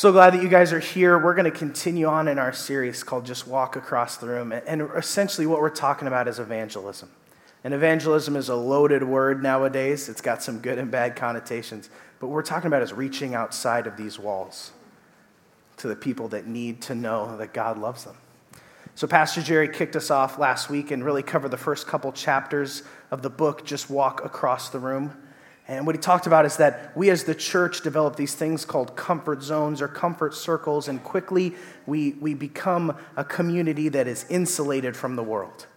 so glad that you guys are here. We're going to continue on in our series called Just Walk Across the Room. And essentially, what we're talking about is evangelism. And evangelism is a loaded word nowadays, it's got some good and bad connotations. But what we're talking about is reaching outside of these walls to the people that need to know that God loves them. So, Pastor Jerry kicked us off last week and really covered the first couple chapters of the book, Just Walk Across the Room. And what he talked about is that we as the church develop these things called comfort zones or comfort circles, and quickly we, we become a community that is insulated from the world.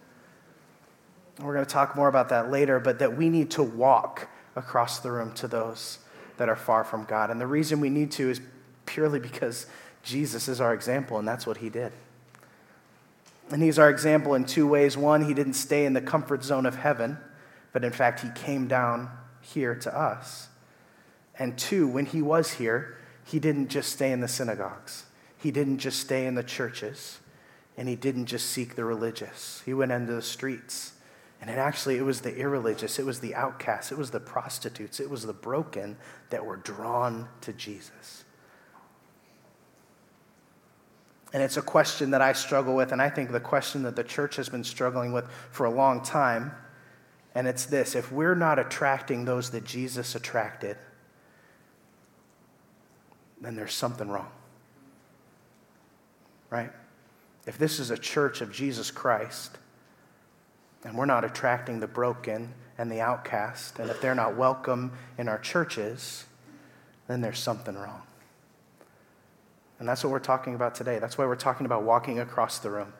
We're going to talk more about that later, but that we need to walk across the room to those that are far from God. And the reason we need to is purely because Jesus is our example, and that's what he did. And he's our example in two ways. One, he didn't stay in the comfort zone of heaven, but in fact, he came down here to us. And two, when he was here, he didn't just stay in the synagogues, he didn't just stay in the churches, and he didn't just seek the religious. He went into the streets. And it actually, it was the irreligious, it was the outcasts, it was the prostitutes, it was the broken that were drawn to Jesus. And it's a question that I struggle with, and I think the question that the church has been struggling with for a long time and it's this if we're not attracting those that Jesus attracted, then there's something wrong. Right? If this is a church of Jesus Christ, and we're not attracting the broken and the outcast, and if they're not welcome in our churches, then there's something wrong. And that's what we're talking about today. That's why we're talking about walking across the room.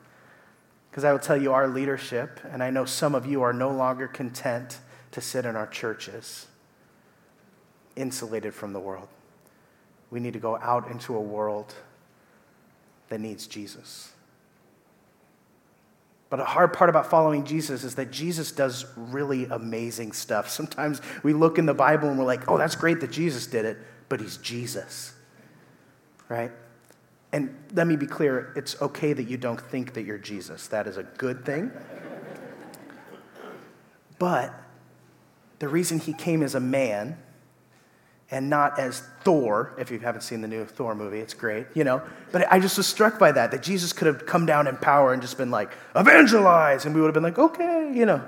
Because I will tell you, our leadership, and I know some of you are no longer content to sit in our churches, insulated from the world. We need to go out into a world that needs Jesus. But a hard part about following Jesus is that Jesus does really amazing stuff. Sometimes we look in the Bible and we're like, oh, that's great that Jesus did it, but he's Jesus, right? And let me be clear it's okay that you don't think that you're Jesus. That is a good thing. But the reason he came as a man and not as Thor, if you haven't seen the new Thor movie, it's great, you know. But I just was struck by that, that Jesus could have come down in power and just been like, evangelize, and we would have been like, okay, you know.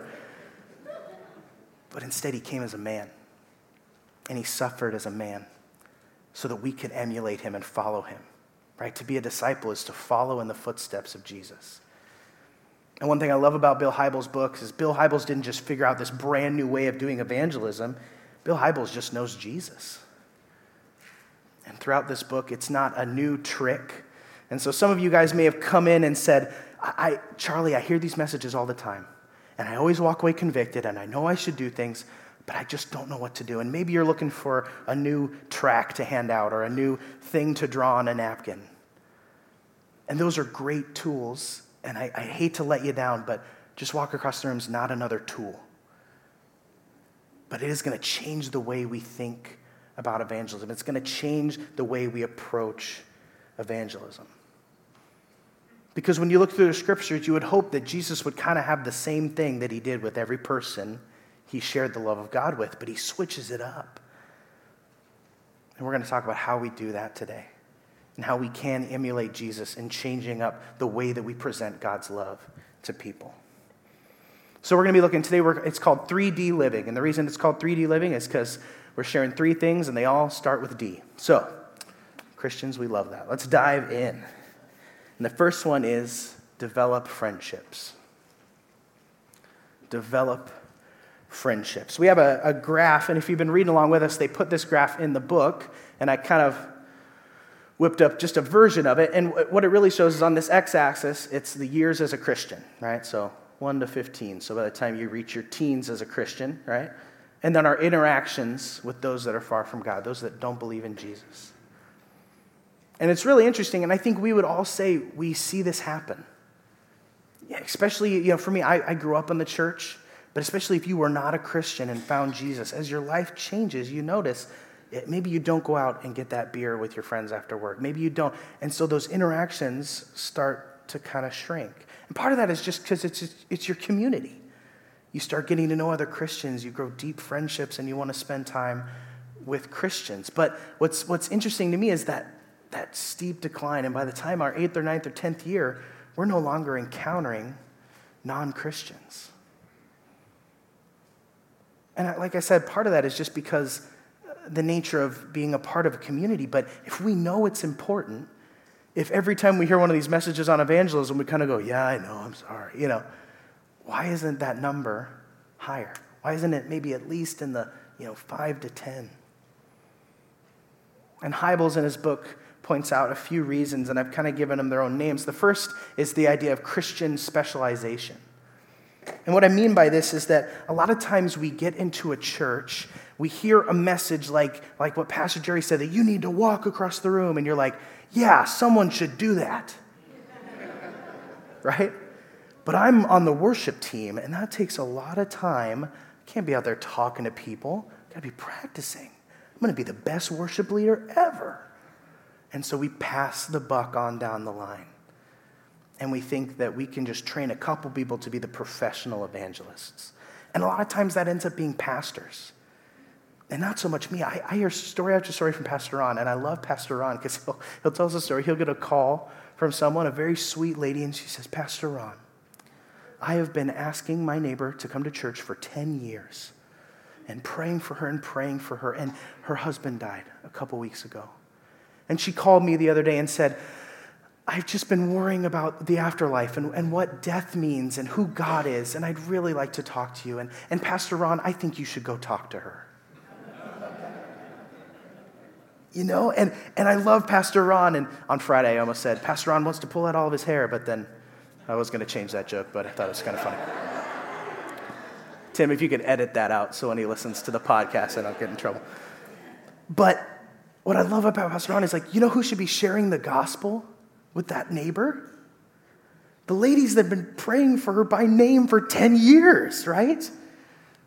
But instead, he came as a man, and he suffered as a man so that we could emulate him and follow him right? To be a disciple is to follow in the footsteps of Jesus. And one thing I love about Bill Hybels' books is Bill Hybels didn't just figure out this brand new way of doing evangelism. Bill Hybels just knows Jesus. And throughout this book, it's not a new trick. And so some of you guys may have come in and said, I, Charly, I hear these messages all the time. And I always walk away convicted, and I know I should do things, but I just don't know what to do. And maybe you're looking for a new track to hand out or a new thing to draw on a napkin. And those are great tools. And I, I hate to let you down, but just walk across the room is not another tool. But it is going to change the way we think about evangelism. It's going to change the way we approach evangelism. Because when you look through the scriptures, you would hope that Jesus would kind of have the same thing that he did with every person he shared the love of God with, but he switches it up. And we're going to talk about how we do that today and how we can emulate Jesus in changing up the way that we present God's love to people. So we're going to be looking today, it's called 3D living. And the reason it's called 3D living is because we're sharing three things and they all start with D. So, Christians, we love that. Let's dive in. And the first one is develop friendships. Develop friendships. We have a, a, graph, and if you've been reading along with us, they put this graph in the book, and I kind of whipped up just a version of it. And what it really shows is on this x axis, it's the years as a Christian, right? So 1 to 15. So by the time you reach your teens as a Christian, right? And then our interactions with those that are far from God, those that don't believe in Jesus. And it's really interesting, and I think we would all say we see this happen. Yeah, especially, you know, for me, I, I grew up in the church. But especially if you were not a Christian and found Jesus, as your life changes, you notice it, maybe you don't go out and get that beer with your friends after work. Maybe you don't. And so those interactions start to kind of shrink. And part of that is just because it's, it's your community. You start getting to know other Christians, you grow deep friendships, and you want to spend time with Christians. But what's, what's interesting to me is that that steep decline. And by the time our eighth or ninth or tenth year, we're no longer encountering non Christians. And like I said, part of that is just because uh, the nature of being a part of a community. But if we know it's important, if every time we hear one of these messages on evangelism, we kind of go, Yeah, I know, I'm sorry, you know, why isn't that number higher? Why isn't it maybe at least in the, you know, five to 10? And Hybels in his book points out a few reasons, and I've kind of given them their own names. The first is the idea of Christian specialization. And what I mean by this is that a lot of times we get into a church, we hear a message like, like what Pastor Jerry said, that you need to walk across the room, and you're like, yeah, someone should do that. right? But I'm on the worship team, and that takes a lot of time. I can't be out there talking to people, I've got to be practicing. I'm to be the best worship leader ever. And so we pass the buck on down the line and we think that we can just train a couple people to be the professional evangelists. And a lot of times that ends up being pastors. And not so much me. I, I hear story after story from Pastor Ron, and I love Pastor Ron because he'll, he'll tell us a story. He'll get a call from someone, a very sweet lady, and she says, Pastor Ron, I have been asking my neighbor to come to church for 10 years and praying for her and praying for her. And her husband died a couple weeks ago. And she called me the other day and said, I've just been worrying about the afterlife and, and what death means and who God is, and I'd really like to talk to you. And, and Pastor Ron, I think you should go talk to her. you know, and, and I love Pastor Ron. And on Friday, I almost said, Pastor Ron wants to pull out all of his hair, but then I was going to change that joke, but I thought it was kind of funny. Tim, if you could edit that out so when he listens to the podcast, I don't get in trouble. But what I love about Pastor Ron is like, you know who should be sharing the gospel? With that neighbor? The ladies that have been praying for her by name for 10 years, right?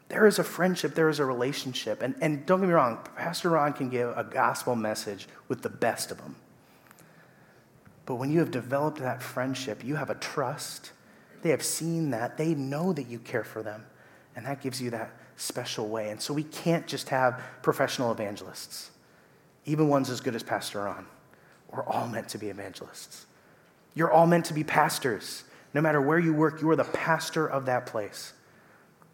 There is a friendship, there is a relationship. And, and don't get me wrong, Pastor Ron can give a gospel message with the best of them. But when you have developed that friendship, you have a trust. They have seen that, they know that you care for them. And that gives you that special way. And so we can't just have professional evangelists, even ones as good as Pastor Ron. We're all meant to be evangelists. You're all meant to be pastors. No matter where you work, you are the pastor of that place.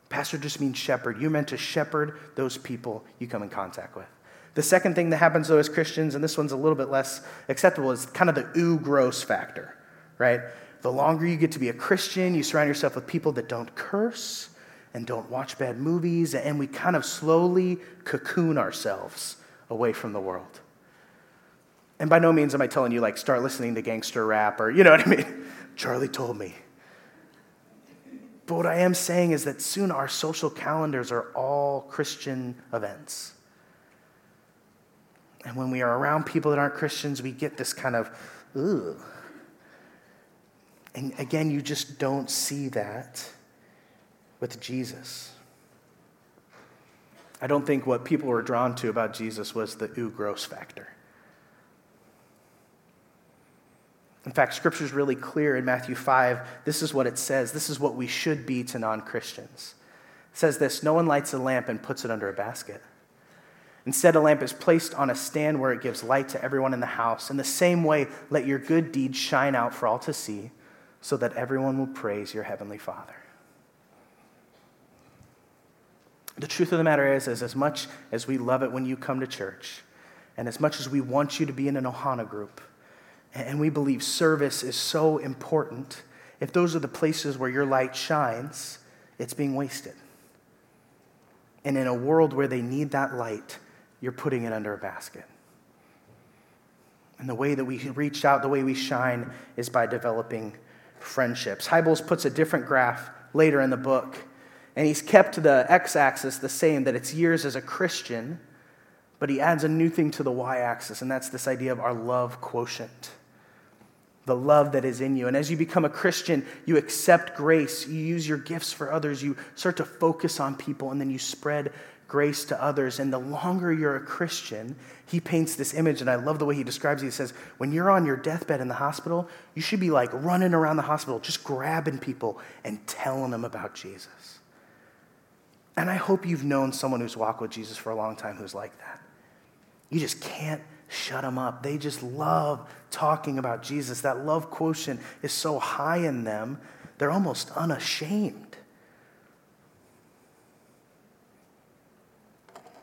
Pastor just means shepherd. You're meant to shepherd those people you come in contact with. The second thing that happens, though, as Christians, and this one's a little bit less acceptable, is kind of the ooh gross factor, right? The longer you get to be a Christian, you surround yourself with people that don't curse and don't watch bad movies, and we kind of slowly cocoon ourselves away from the world. And by no means am I telling you, like, start listening to gangster rap or, you know what I mean? Charly told me. But what I am saying is that soon our social calendars are all Christian events. And when we are around people that aren't Christians, we get this kind of, ooh. And again, you just don't see that with Jesus. I don't think what people were drawn to about Jesus was the ooh gross factor. In fact, scripture is really clear in Matthew 5. This is what it says. This is what we should be to non Christians. It says this No one lights a lamp and puts it under a basket. Instead, a lamp is placed on a stand where it gives light to everyone in the house. In the same way, let your good deeds shine out for all to see, so that everyone will praise your heavenly Father. The truth of the matter is, is as much as we love it when you come to church, and as much as we want you to be in an Ohana group, and we believe service is so important. If those are the places where your light shines, it's being wasted. And in a world where they need that light, you're putting it under a basket. And the way that we reach out, the way we shine, is by developing friendships. Hybels puts a different graph later in the book, and he's kept the x axis the same, that it's years as a Christian, but he adds a new thing to the y axis, and that's this idea of our love quotient the love that is in you. And as you become a Christian, you accept grace, you use your gifts for others, you start to focus on people, and then you spread grace to others. And the longer you're a Christian, he paints this image, and I love the way he describes it. He says, When you're on your deathbed in the hospital, you should be like running around the hospital, just grabbing people and telling them about Jesus. And I hope you've known someone who's walked with Jesus for a long time who's like that. You just can't shut them up. They just love talking about Jesus. That love quotient is so high in them, they're almost unashamed.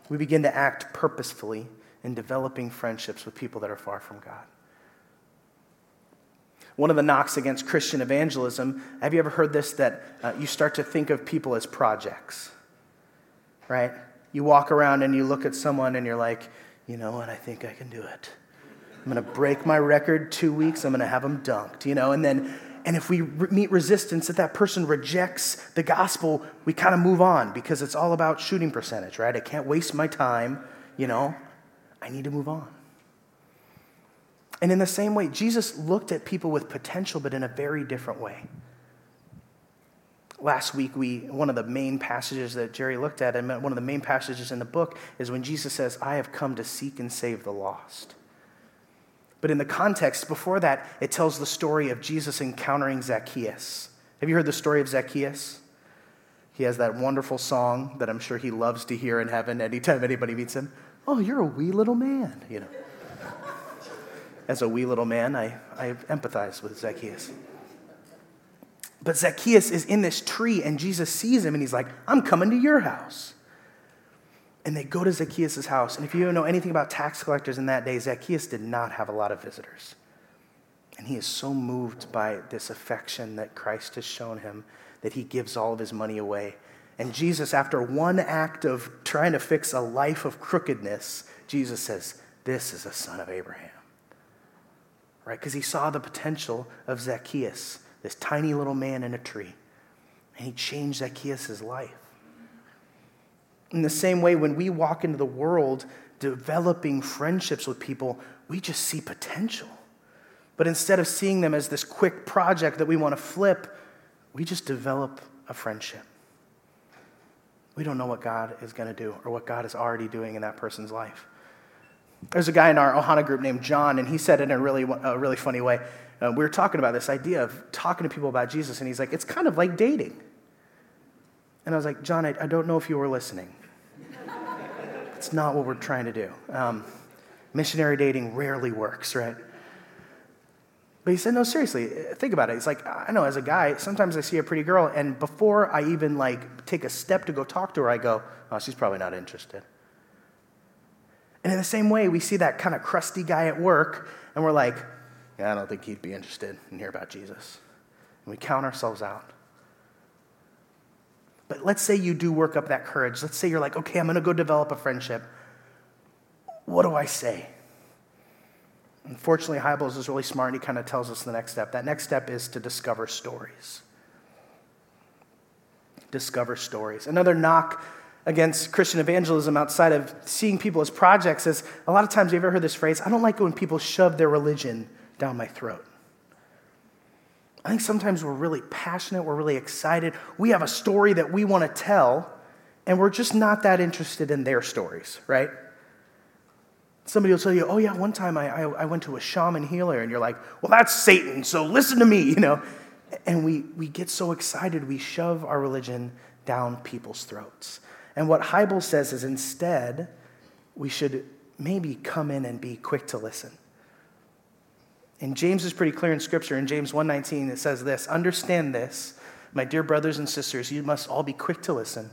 We begin to act purposefully in developing friendships with people that are far from God. One of the knocks against Christian evangelism, have you ever heard this? That uh, you start to think of people as projects, right? You walk around and you look at someone and you're like, you know what, I think I can do it. I'm going to break my record two weeks, I'm going to have them dunked, you know? And then, and if we re- meet resistance, that that person rejects the gospel, we kind of move on because it's all about shooting percentage, right? I can't waste my time, you know? I need to move on. And in the same way, Jesus looked at people with potential, but in a very different way. Last week, we, one of the main passages that Jerry looked at, and one of the main passages in the book, is when Jesus says, I have come to seek and save the lost. But in the context before that, it tells the story of Jesus encountering Zacchaeus. Have you heard the story of Zacchaeus? He has that wonderful song that I'm sure he loves to hear in heaven anytime anybody meets him. Oh, you're a wee little man, you know as a wee little man, I, I empathize with Zacchaeus. But Zacchaeus is in this tree, and Jesus sees him, and he's like, I'm coming to your house. And they go to Zacchaeus' house. And if you don't know anything about tax collectors in that day, Zacchaeus did not have a lot of visitors. And he is so moved by this affection that Christ has shown him that he gives all of his money away. And Jesus, after one act of trying to fix a life of crookedness, Jesus says, This is a son of Abraham right? Because he saw the potential of Zacchaeus, this tiny little man in a tree. And he changed Zacchaeus' life. In the same way, when we walk into the world developing friendships with people, we just see potential. But instead of seeing them as this quick project that we want to flip, we just develop a friendship. We don't know what God is going to do or what God is already doing in that person's life. There's a guy in our Ohana group named John, and he said it in a really, a really funny way. Uh, we were talking about this idea of talking to people about Jesus, and he's like, it's kind of like dating. And I was like, John, I, I don't know if you were listening. it's not what we're trying to do. Um, missionary dating rarely works, right? But he said, no, seriously, think about it. He's like, I know as a guy, sometimes I see a pretty girl, and before I even like take a step to go talk to her, I go, oh, she's probably not interested. And in the same way, we see that kind of crusty guy at work, and we're like, yeah, I don't think he'd be interested in hear about Jesus. And we count ourselves out. But let's say you do work up that courage. Let's say you're like, okay, I'm going to go develop a friendship. What do I say? Unfortunately, Hybels is really smart and he kind of tells us the next step. That next step is to discover stories. Discover stories. Another knock against Christian evangelism outside of seeing people as projects is a lot of times, you ever heard this phrase? I don't like when people shove their religion down my throat. I think sometimes we're really passionate, we're really excited. We have a story that we want to tell, and we're just not that interested in their stories, right? Somebody will tell you, oh, yeah, one time I, I, I went to a shaman healer, and you're like, well, that's Satan, so listen to me, you know? And we, we get so excited, we shove our religion down people's throats. And what Hybels says is instead, we should maybe come in and be quick to listen. And James is pretty clear in Scripture. In James 1.19, it says this, Understand this, my dear brothers and sisters, you must all be quick to listen,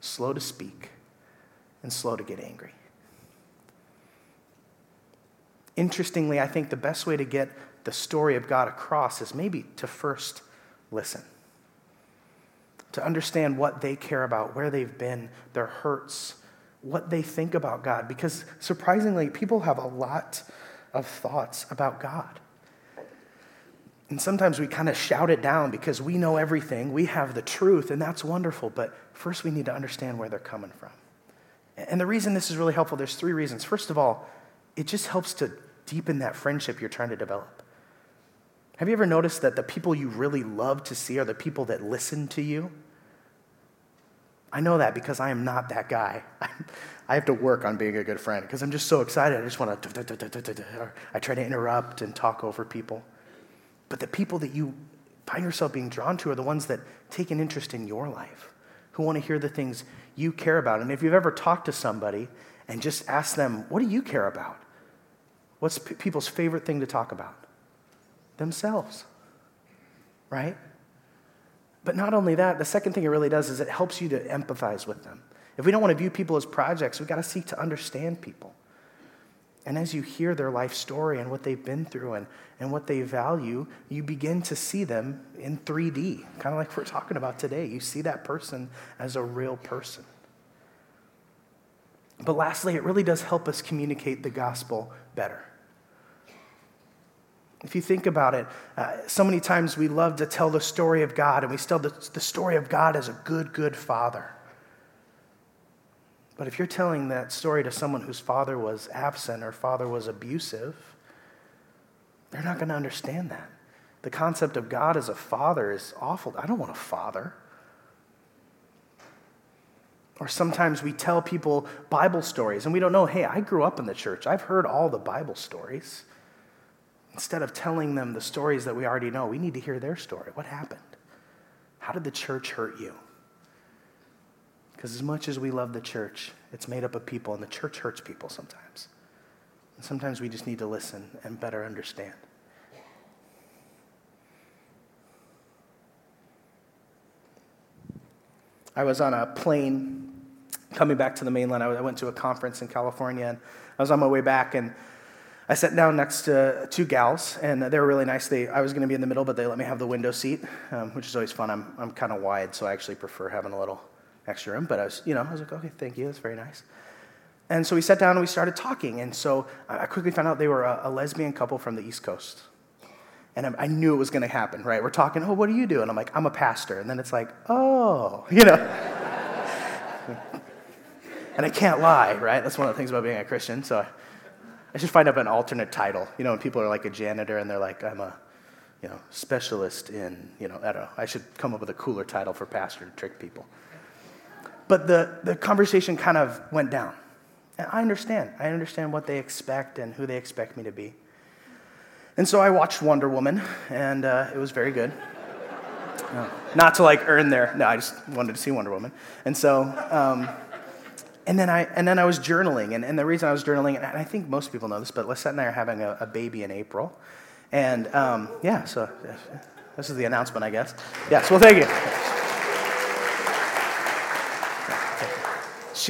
slow to speak, and slow to get angry. Interestingly, I think the best way to get the story of God across is maybe to first listen to understand what they care about, where they've been, their hurts, what they think about God. Because surprisingly, people have a lot of thoughts about God. And sometimes we kind of shout it down because we know everything, we have the truth, and that's wonderful. But first, we need to understand where they're coming from. And the reason this is really helpful, there's three reasons. First of all, it just helps to deepen that friendship you're trying to develop. Have you ever noticed that the people you really love to see are the people that listen to you? I know that because I am not that guy. I have to work on being a good friend because I'm just so excited. I just want to, I try to interrupt and talk over people. But the people that you find yourself being drawn to are the ones that take an interest in your life, who want to hear the things you care about. And if you've ever talked to somebody and just asked them, What do you care about? What's p- people's favorite thing to talk about? Themselves, right? But not only that, the second thing it really does is it helps you to empathize with them. If we don't want to view people as projects, we've got to seek to understand people. And as you hear their life story and what they've been through and, and what they value, you begin to see them in 3D, kind of like we're talking about today. You see that person as a real person. But lastly, it really does help us communicate the gospel better. If you think about it, uh, so many times we love to tell the story of God, and we tell the, the story of God as a good, good father. But if you're telling that story to someone whose father was absent or father was abusive, they're not going to understand that. The concept of God as a father is awful. I don't want a father. Or sometimes we tell people Bible stories and we don't know, hey, I grew up in the church. I've heard all the Bible stories. Instead of telling them the stories that we already know, we need to hear their story. What happened? How did the church hurt you? Because as much as we love the church, it's made up of people, and the church hurts people sometimes. And sometimes we just need to listen and better understand. I was on a plane coming back to the mainland. I went to a conference in California, and I was on my way back, and I sat down next to two gals, and they were really nice. They, I was going to be in the middle, but they let me have the window seat, um, which is always fun. I'm, I'm kind of wide, so I actually prefer having a little extra room. But I was, you know, I was like, okay, thank you. That's very nice. And so we sat down and we started talking. And so I quickly found out they were a, a lesbian couple from the East Coast. And I, I knew it was going to happen, right? We're talking, oh, what do you do? And I'm like, I'm a pastor. And then it's like, oh, you know. and I can't lie, right? That's one of the things about being a Christian. So I, I should find up an alternate title. You know, when people are like a janitor and they're like, I'm a, you know, specialist in, you know, I don't know. I should come up with a cooler title for pastor to trick people. But the, the conversation kind of went down. And I understand. I understand what they expect and who they expect me to be. And so I watched Wonder Woman, and uh, it was very good. No, not to like earn their, no, I just wanted to see Wonder Woman. And so, um, and then I and then I was journaling, and, and the reason I was journaling, and I think most people know this, but Lisette and I are having a, a baby in April, and um, yeah, so this is the announcement, I guess. Yes, well, thank you.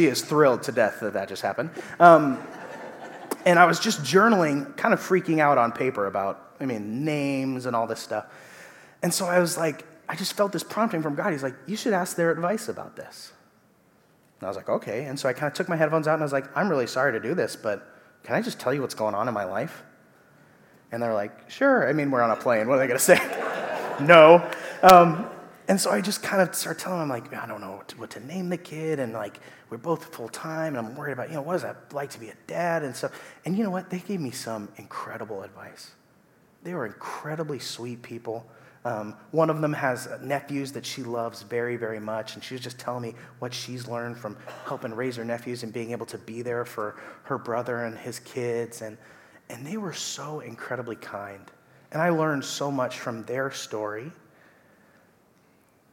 She is thrilled to death that that just happened. Um, and I was just journaling, kind of freaking out on paper about, I mean, names and all this stuff. And so I was like, I just felt this prompting from God. He's like, you should ask their advice about this. And I was like, okay. And so I kind of took my headphones out and I was like, I'm really sorry to do this, but can I just tell you what's going on in my life? And they're like, sure. I mean, we're on a plane. What are they going to say? no. Um, and so I just kind of started telling them, like, I don't know what to, what to name the kid. And like, we're both full time. And I'm worried about, you know, what is that like to be a dad and stuff. And you know what? They gave me some incredible advice. They were incredibly sweet people. Um, one of them has nephews that she loves very, very much. And she was just telling me what she's learned from helping raise her nephews and being able to be there for her brother and his kids. And, and they were so incredibly kind. And I learned so much from their story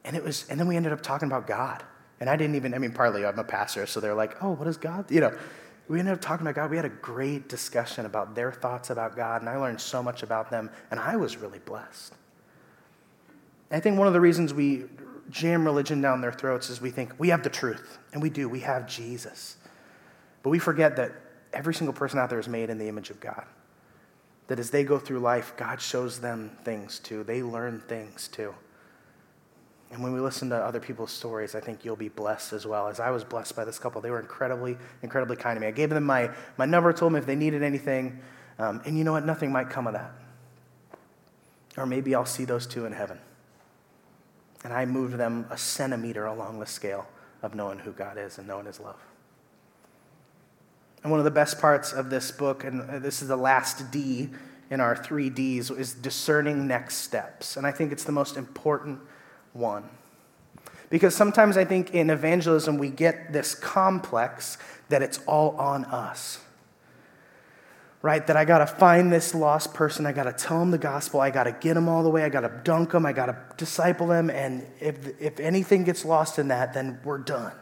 and it was, and then we ended up talking about God. And I didn't even, I mean, partly I'm a pastor, so they're like, oh, what is God? You know, we ended up talking about God. We had a great discussion about their thoughts about God, and I learned so much about them, and I was really blessed. I think one of the reasons we jam religion down their throats is we think we have the truth, and we do. We have Jesus. But we forget that every single person out there is made in the image of God. That as they go through life, God shows them things too. They learn things too. And when we listen to other people's stories, I think you'll be blessed as well. As I was blessed by this couple, they were incredibly, incredibly kind to me. I gave them my, my number, told them if they needed anything. Um, and you know what? Nothing might come of that. Or maybe I'll see those two in heaven. And I moved them a centimeter along the scale of knowing who God is and knowing His love. And one of the best parts of this book, and this is the last D in our three Ds, is discerning next steps. And I think it's the most important one. Because sometimes I think in evangelism we get this complex that it's all on us. Right? That I got to find this lost person. I got to tell them the gospel. I got to get them all the way. I got to dunk them. I got to disciple them. And if, if anything gets lost in that, then we're done.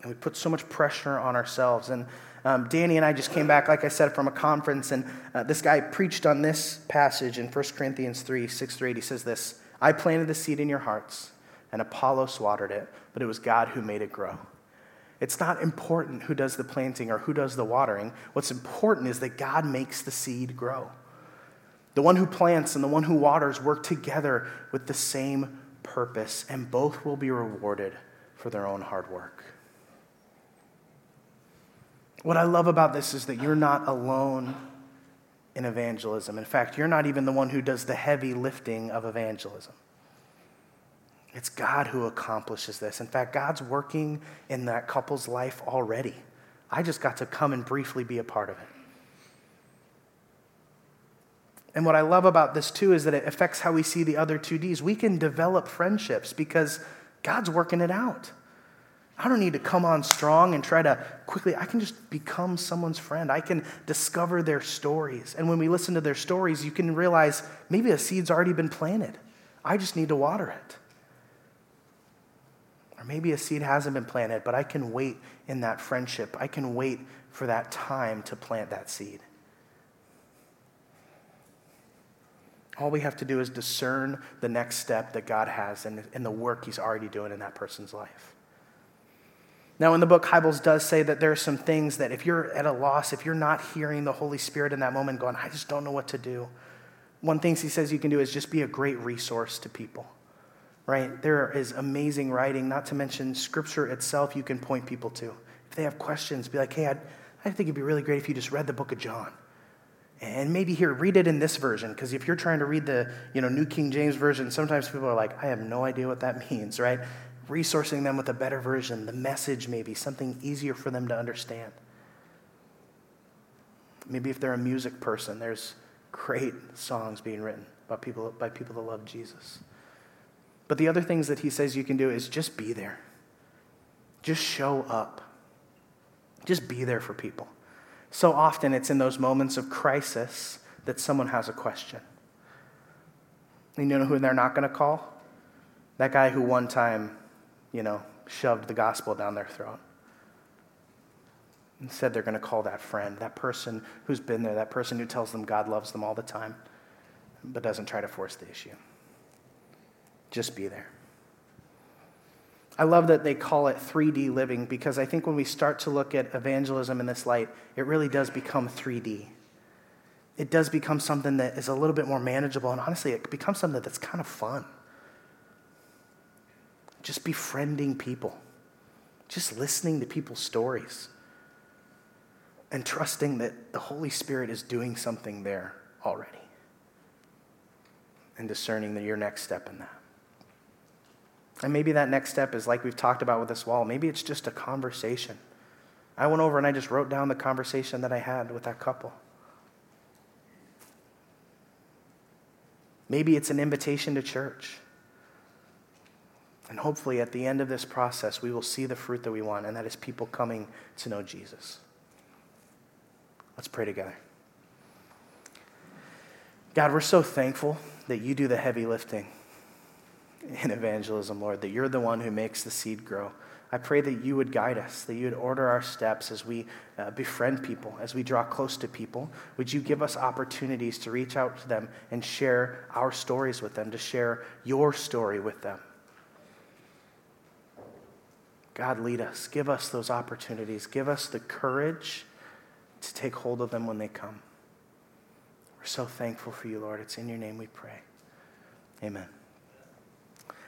And we put so much pressure on ourselves. And Um, Danny and I just came back, like I said, from a conference, and uh, this guy preached on this passage in 1 Corinthians 3 6 through 8. He says this I planted the seed in your hearts, and Apollos watered it, but it was God who made it grow. It's not important who does the planting or who does the watering. What's important is that God makes the seed grow. The one who plants and the one who waters work together with the same purpose, and both will be rewarded for their own hard work. What I love about this is that you're not alone in evangelism. In fact, you're not even the one who does the heavy lifting of evangelism. It's God who accomplishes this. In fact, God's working in that couple's life already. I just got to come and briefly be a part of it. And what I love about this too is that it affects how we see the other two D's. We can develop friendships because God's working it out. I don't need to come on strong and try to quickly, I can just become someone's friend. I can discover their stories. And when we listen to their stories, you can realize maybe a seed's already been planted. I just need to water it. Or maybe a seed hasn't been planted, but I can wait in that friendship. I can wait for that time to plant that seed. All we have to do is discern the next step that God has in, in the work He's already doing in that person's life. Now, in the book, Hybels does say that there are some things that if you're at a loss, if you're not hearing the Holy Spirit in that moment, going, I just don't know what to do, one thing he says you can do is just be a great resource to people, right? There is amazing writing, not to mention scripture itself, you can point people to. If they have questions, be like, hey, I'd, I think it'd be really great if you just read the book of John. And maybe here, read it in this version, because if you're trying to read the you know, New King James Version, sometimes people are like, I have no idea what that means, right? Resourcing them with a better version, the message maybe, something easier for them to understand. Maybe if they're a music person, there's great songs being written by people, by people that love Jesus. But the other things that he says you can do is just be there. Just show up. Just be there for people. So often it's in those moments of crisis that someone has a question. You know who they're not going to call? That guy who one time you know, shoved the gospel down their throat. Instead, they're going to call that friend, that person who's been there, that person who tells them God loves them all the time, but doesn't try to force the issue. Just be there. I love that they call it 3D living because I think when we start to look at evangelism in this light, it really does become 3D. It does become something that is a little bit more manageable, and honestly, it becomes something that's kind of fun just befriending people, just listening to people's stories, and trusting that the Holy Spirit is doing something there already, and discerning that your next step in that. And maybe that next step is like we've talked about with this wall. Maybe it's just a conversation. I went over and I just wrote down the conversation that I had with that couple. Maybe it's an invitation to church. And hopefully, at the end of this process, we will see the fruit that we want, and that is people coming to know Jesus. Let's pray together. God, we're so thankful that you do the heavy lifting in evangelism, Lord, that you're the one who makes the seed grow. I pray that you would guide us, that you would order our steps as we uh, befriend people, as we draw close to people. Would you give us opportunities to reach out to them and share our stories with them, to share your story with them? God, lead us. Give us those opportunities. Give us the courage to take hold of them when they come. We're so thankful for you, Lord. It's in your name we pray. Amen.